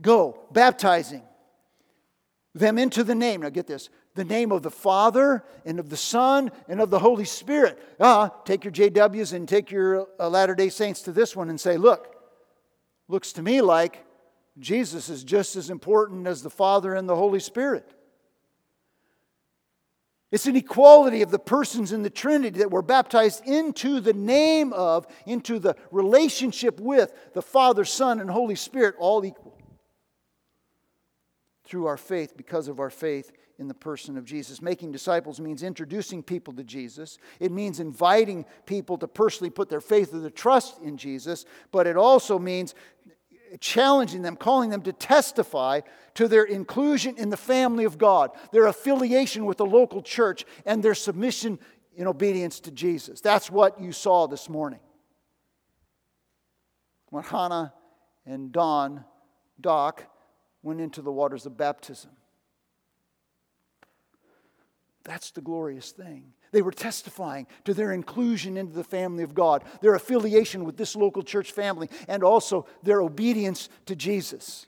Go, baptizing them into the name. Now get this the name of the Father and of the Son and of the Holy Spirit. Ah, take your JWs and take your uh, Latter day Saints to this one and say, look, looks to me like Jesus is just as important as the Father and the Holy Spirit. It's an equality of the persons in the Trinity that we're baptized into the name of, into the relationship with the Father, Son, and Holy Spirit, all equal. Through our faith, because of our faith in the person of Jesus. Making disciples means introducing people to Jesus. It means inviting people to personally put their faith or their trust in Jesus, but it also means challenging them, calling them to testify to their inclusion in the family of God, their affiliation with the local church, and their submission in obedience to Jesus. That's what you saw this morning. When Hannah and Don, Doc, went into the waters of baptism. That's the glorious thing. They were testifying to their inclusion into the family of God, their affiliation with this local church family, and also their obedience to Jesus.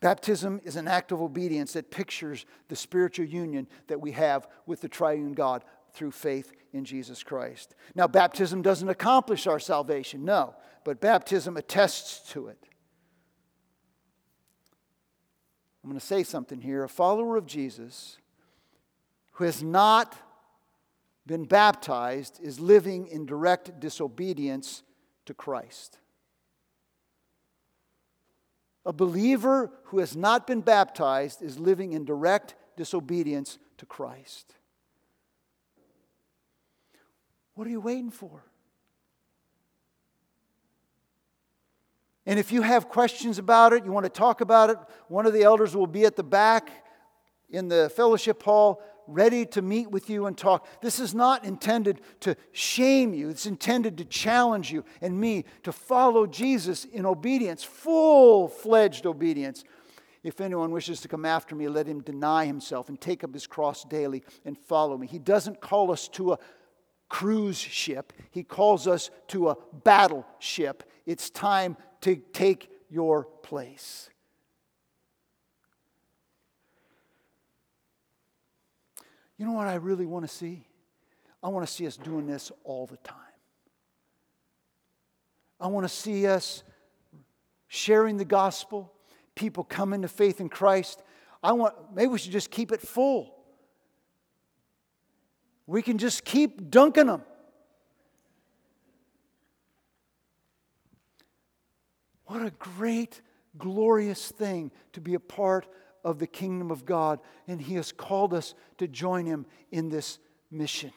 Baptism is an act of obedience that pictures the spiritual union that we have with the triune God through faith in Jesus Christ. Now, baptism doesn't accomplish our salvation, no, but baptism attests to it. I'm going to say something here. A follower of Jesus who has not been baptized is living in direct disobedience to Christ. A believer who has not been baptized is living in direct disobedience to Christ. What are you waiting for? And if you have questions about it, you want to talk about it, one of the elders will be at the back in the fellowship hall ready to meet with you and talk. This is not intended to shame you, it's intended to challenge you and me to follow Jesus in obedience, full fledged obedience. If anyone wishes to come after me, let him deny himself and take up his cross daily and follow me. He doesn't call us to a cruise ship, he calls us to a battleship. It's time to take your place. You know what I really want to see? I want to see us doing this all the time. I want to see us sharing the gospel, people coming to faith in Christ. I want maybe we should just keep it full. We can just keep dunking them. What a great, glorious thing to be a part of the kingdom of God. And He has called us to join Him in this mission.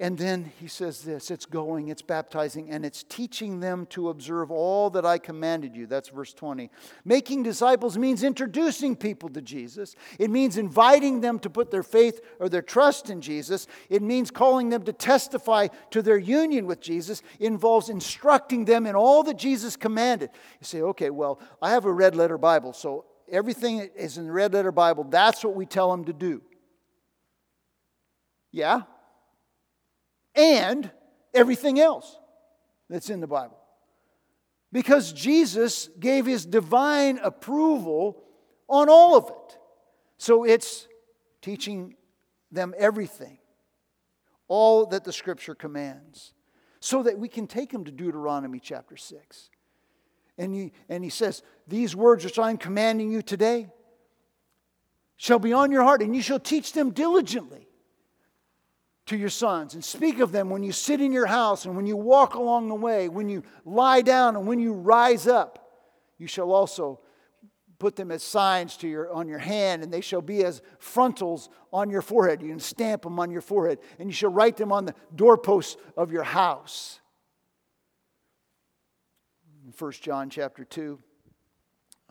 And then he says this it's going, it's baptizing, and it's teaching them to observe all that I commanded you. That's verse 20. Making disciples means introducing people to Jesus, it means inviting them to put their faith or their trust in Jesus, it means calling them to testify to their union with Jesus, it involves instructing them in all that Jesus commanded. You say, okay, well, I have a red letter Bible, so everything that is in the red letter Bible, that's what we tell them to do. Yeah? And everything else that's in the Bible. Because Jesus gave his divine approval on all of it. So it's teaching them everything, all that the scripture commands, so that we can take them to Deuteronomy chapter 6. And he, and he says, These words which I'm commanding you today shall be on your heart, and you shall teach them diligently to your sons and speak of them when you sit in your house and when you walk along the way, when you lie down and when you rise up. You shall also put them as signs to your, on your hand, and they shall be as frontals on your forehead. You can stamp them on your forehead, and you shall write them on the doorposts of your house. 1 John chapter 2.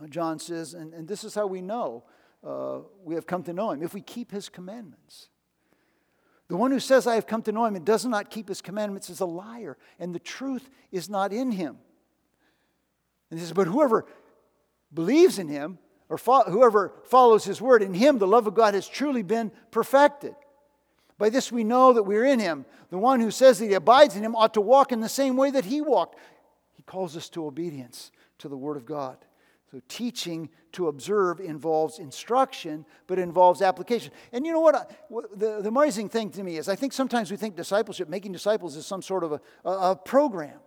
Uh, John says, and, and this is how we know uh, we have come to know him, if we keep his commandments. The one who says, I have come to know him and does not keep his commandments is a liar, and the truth is not in him. And he says, But whoever believes in him, or fo- whoever follows his word, in him the love of God has truly been perfected. By this we know that we're in him. The one who says that he abides in him ought to walk in the same way that he walked. He calls us to obedience to the word of God. So, teaching to observe involves instruction, but involves application. And you know what? The, the amazing thing to me is I think sometimes we think discipleship, making disciples, is some sort of a, a, program.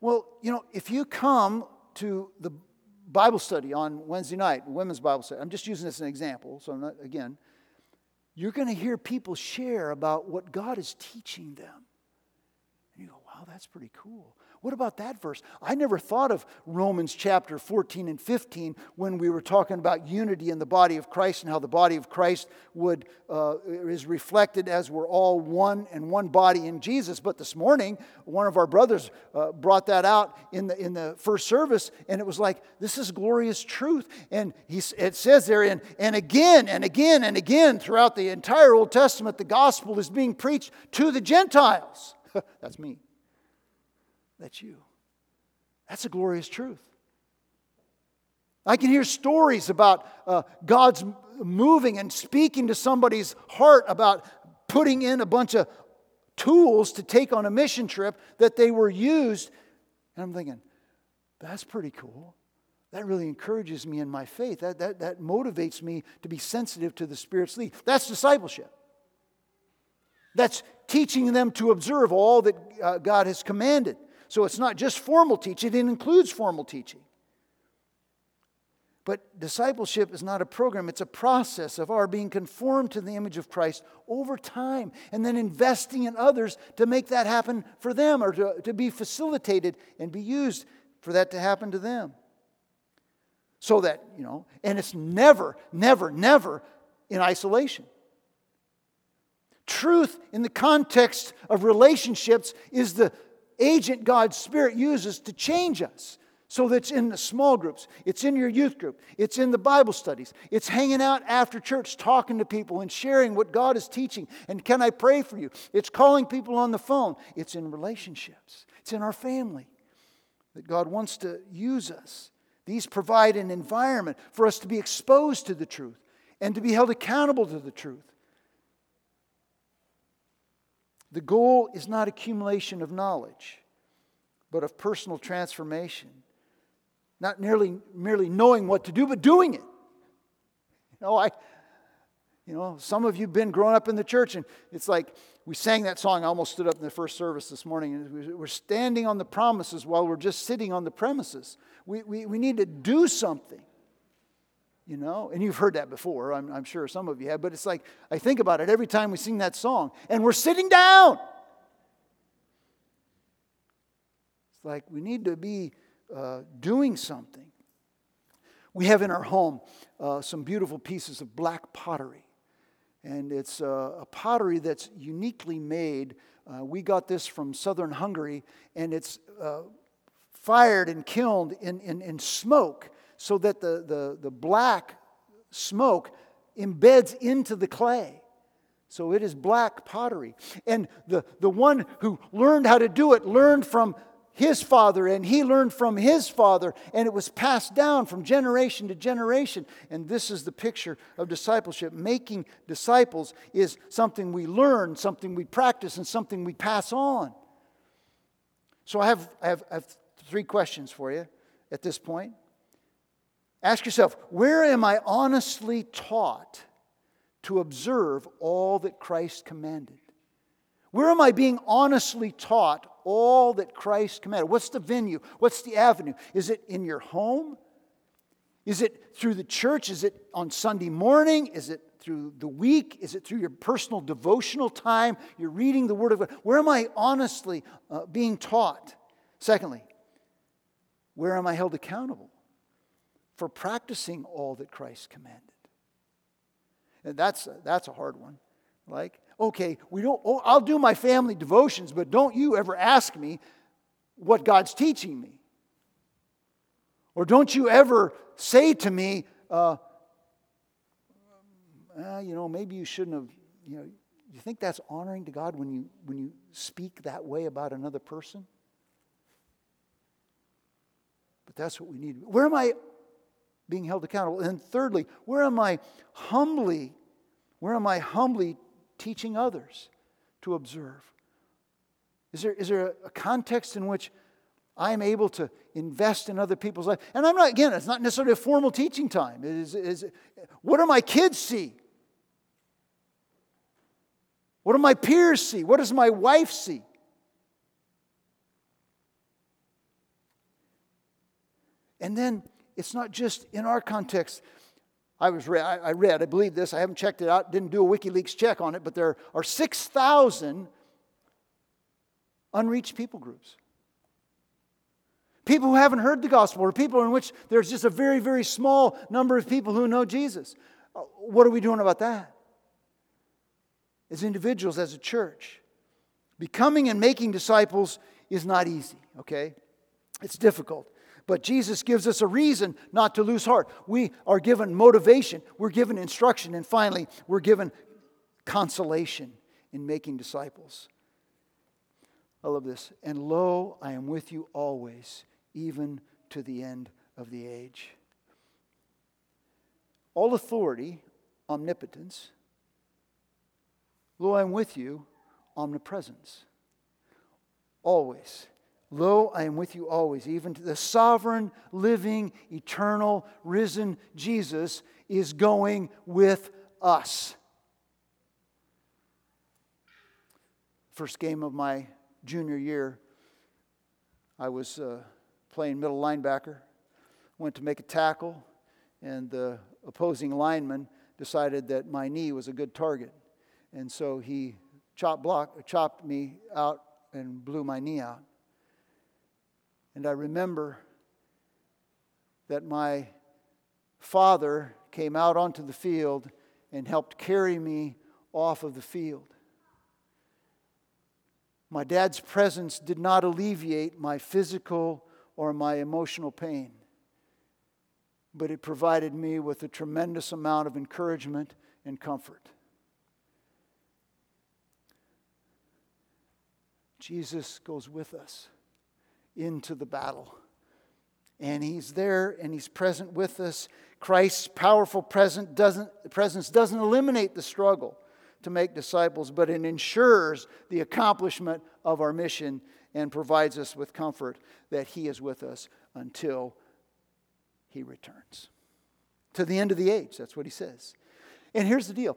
Well, you know, if you come to the Bible study on Wednesday night, women's Bible study, I'm just using this as an example, so I'm not, again, you're going to hear people share about what God is teaching them. And you go, wow, that's pretty cool. What about that verse? I never thought of Romans chapter 14 and 15 when we were talking about unity in the body of Christ and how the body of Christ would uh, is reflected as we're all one and one body in Jesus. But this morning, one of our brothers uh, brought that out in the in the first service, and it was like this is glorious truth. And he, it says there, and, and again and again and again throughout the entire Old Testament, the gospel is being preached to the Gentiles. That's me. That's you. That's a glorious truth. I can hear stories about uh, God's moving and speaking to somebody's heart about putting in a bunch of tools to take on a mission trip that they were used. And I'm thinking, that's pretty cool. That really encourages me in my faith. That, that, that motivates me to be sensitive to the Spirit's lead. That's discipleship. That's teaching them to observe all that uh, God has commanded. So it's not just formal teaching, it includes formal teaching. But discipleship is not a program, it's a process of our being conformed to the image of Christ over time and then investing in others to make that happen for them or to, to be facilitated and be used for that to happen to them. So that, you know, and it's never, never, never in isolation. Truth in the context of relationships is the agent God's Spirit uses to change us. So that's in the small groups, it's in your youth group, it's in the Bible studies, it's hanging out after church, talking to people and sharing what God is teaching. And can I pray for you? It's calling people on the phone, it's in relationships, it's in our family that God wants to use us. These provide an environment for us to be exposed to the truth and to be held accountable to the truth. The goal is not accumulation of knowledge, but of personal transformation. Not merely, merely knowing what to do, but doing it. You know, I, you know, some of you have been growing up in the church, and it's like we sang that song. I almost stood up in the first service this morning. And we're standing on the promises while we're just sitting on the premises. We, we, we need to do something you know? And you've heard that before I'm, I'm, sure some of you have but it's like i think about it every time we sing that song and we're sitting down. It's like we need to be uh, doing something. We have in our home uh, some beautiful pieces of black pottery. And it's uh, a pottery that's uniquely made uh, we got this from southern hungary and it's uh, fired and kilned in, in, in smoke so that the, the, the black smoke embeds into the clay. So it is black pottery. And the, the one who learned how to do it learned from his father, and he learned from his father, and it was passed down from generation to generation. And this is the picture of discipleship. Making disciples is something we learn, something we practice, and something we pass on. So I have, I have, I have three questions for you at this point. Ask yourself, where am I honestly taught to observe all that Christ commanded? Where am I being honestly taught all that Christ commanded? What's the venue? What's the avenue? Is it in your home? Is it through the church? Is it on Sunday morning? Is it through the week? Is it through your personal devotional time? You're reading the Word of God. Where am I honestly uh, being taught? Secondly, where am I held accountable? For practicing all that Christ commanded. And that's, that's a hard one. Like, okay, we don't, oh, I'll do my family devotions, but don't you ever ask me what God's teaching me. Or don't you ever say to me, uh, uh, you know, maybe you shouldn't have, you know, you think that's honoring to God when you, when you speak that way about another person? But that's what we need. Where am I being held accountable? And thirdly, where am I humbly, where am I humbly teaching others to observe? Is there, is there a context in which I am able to invest in other people's life? And I'm not, again, it's not necessarily a formal teaching time. It is, is what do my kids see? What do my peers see? What does my wife see? And then it's not just in our context. I was read, I read, I believe this. I haven't checked it out. Didn't do a WikiLeaks check on it, but there are six thousand unreached people groups. People who haven't heard the gospel, or people in which there's just a very, very small number of people who know Jesus. Uh, what are we doing about that? As individuals, as a church, becoming and making disciples is not easy, okay? It's difficult. But Jesus gives us a reason not to lose heart. We are given motivation, we're given instruction, and finally, we're given consolation in making disciples. I love this. And lo, I am with you always, even to the end of the age. All authority, omnipotence. Lo, I am with you, omnipresence. Always. Lo, I am with you always, even to the sovereign, living, eternal, risen Jesus is going with us. First game of my junior year, I was uh, playing middle linebacker, went to make a tackle, and the opposing lineman decided that my knee was a good target. And so he block, chopped me out and blew my knee out. And I remember that my father came out onto the field and helped carry me off of the field. My dad's presence did not alleviate my physical or my emotional pain, but it provided me with a tremendous amount of encouragement and comfort. Jesus goes with us into the battle. And he's there and he's present with us. Christ's powerful presence doesn't eliminate the struggle to make disciples, but it ensures the accomplishment of our mission and provides us with comfort that he is with us until he returns. To the end of the age, that's what he says. And here's the deal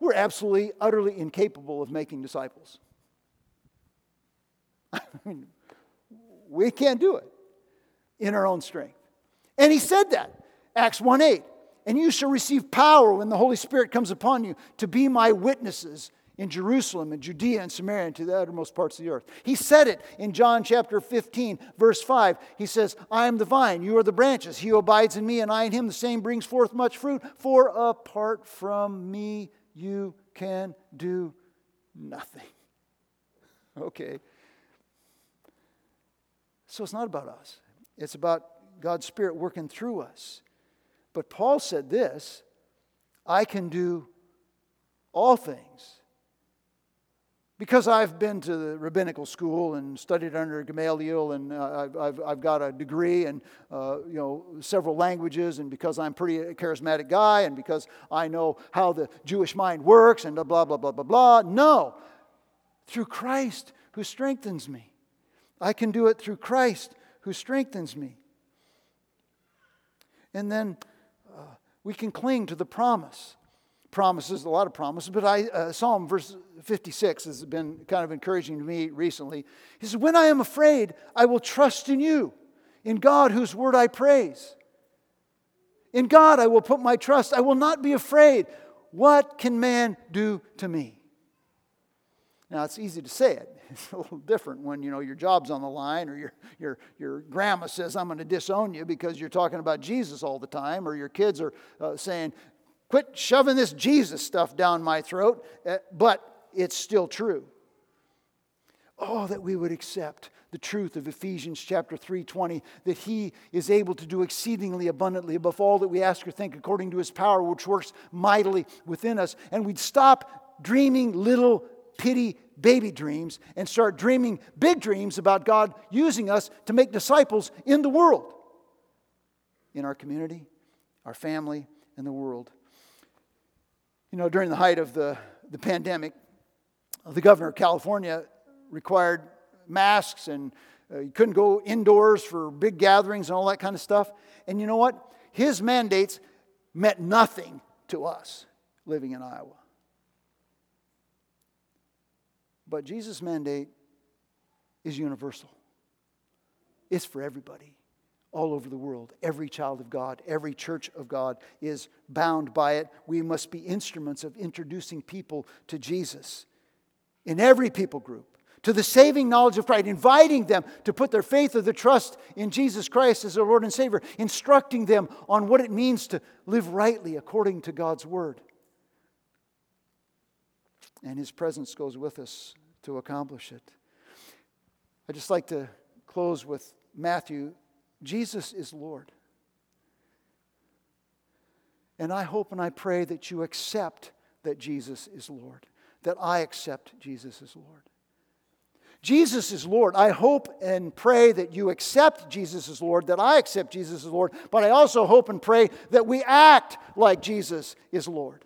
we're absolutely, utterly incapable of making disciples. I mean, we can't do it in our own strength. And he said that, Acts 1 8. And you shall receive power when the Holy Spirit comes upon you to be my witnesses in Jerusalem and Judea and Samaria and to the uttermost parts of the earth. He said it in John chapter 15, verse 5. He says, I am the vine, you are the branches. He who abides in me and I in him, the same brings forth much fruit. For apart from me, you can do nothing. Okay. So it's not about us, it's about God's Spirit working through us. But Paul said this I can do all things. Because I've been to the rabbinical school and studied under Gamaliel, and uh, I've, I've, got a degree and uh, you know several languages, and because I'm a pretty charismatic guy, and because I know how the Jewish mind works, and blah blah blah blah blah. No, through Christ who strengthens me. I can do it through Christ who strengthens me. And then uh, we can cling to the promise. Promises, a lot of promises, but I, uh, Psalm verse 56 has been kind of encouraging to me recently. He says, When I am afraid, I will trust in you, in God whose word I praise. In God I will put my trust. I will not be afraid. What can man do to me? Now, it's easy to say it. It's a little different when, you know, your job's on the line or your, your, your grandma says, I'm going to disown you because you're talking about Jesus all the time, or your kids are uh, saying, quit shoving this Jesus stuff down my throat, uh, but it's still true. Oh, that we would accept the truth of Ephesians chapter 3:20 that he is able to do exceedingly abundantly above all that we ask or think according to his power which works mightily within us and we'd stop dreaming little pity baby dreams and start dreaming big dreams about God using us to make disciples in the world in our community, our family, and the world. You know, during the height of the, the pandemic, the governor of California required masks and uh, you couldn't go indoors for big gatherings and all that kind of stuff. And you know what? His mandates meant nothing to us living in Iowa. But Jesus' mandate is universal, it's for everybody all over the world. Every child of God, every church of God is bound by it. We must be instruments of introducing people to Jesus in every people group to the saving knowledge of Christ, inviting them to put their faith or their trust in Jesus Christ as their Lord and Savior, instructing them on what it means to live rightly according to God's Word. And His presence goes with us to accomplish it. I'd just like to close with Matthew Jesus is Lord. And I hope and I pray that you accept that Jesus is Lord, that I accept Jesus as Lord. Jesus is Lord. I hope and pray that you accept Jesus as Lord, that I accept Jesus as Lord, but I also hope and pray that we act like Jesus is Lord.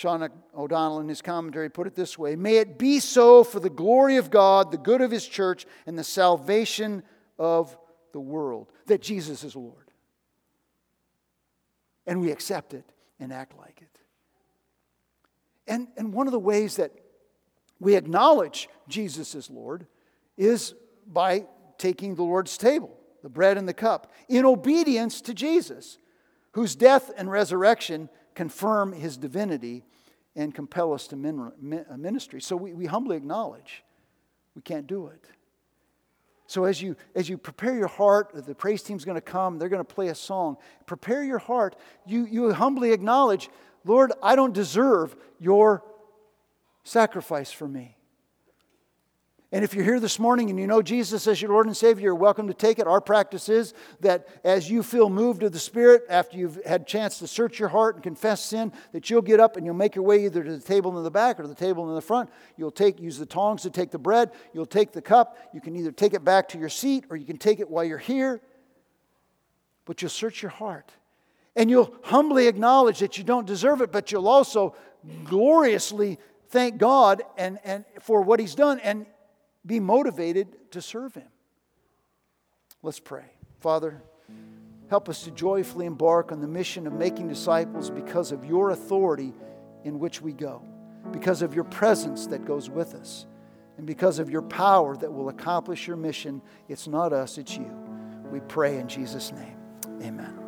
Sean O'Donnell, in his commentary, put it this way May it be so for the glory of God, the good of his church, and the salvation of the world, that Jesus is Lord. And we accept it and act like it. And, and one of the ways that we acknowledge Jesus as Lord is by taking the Lord's table, the bread and the cup, in obedience to Jesus, whose death and resurrection confirm his divinity and compel us to uh, ministry. So we, we humbly acknowledge we can't do it. So as you as you prepare your heart, the praise team's going to come, they're going to play a song. Prepare your heart. You you humbly acknowledge, Lord, I don't deserve your sacrifice for me. And if you're here this morning and you know Jesus as your Lord and Savior, you're welcome to take it. Our practice is that as you feel moved of the Spirit, after you've had a chance to search your heart and confess sin, that you'll get up and you'll make your way either to the table in the back or the table in the front. You'll take use the tongs to take the bread. You'll take the cup. You can either take it back to your seat or you can take it while you're here. But you'll search your heart. And you'll humbly acknowledge that you don't deserve it, but you'll also gloriously thank God and, and for what He's done. And be motivated to serve Him. Let's pray. Father, help us to joyfully embark on the mission of making disciples because of your authority in which we go, because of your presence that goes with us, and because of your power that will accomplish your mission. It's not us, it's you. We pray in Jesus' name. Amen.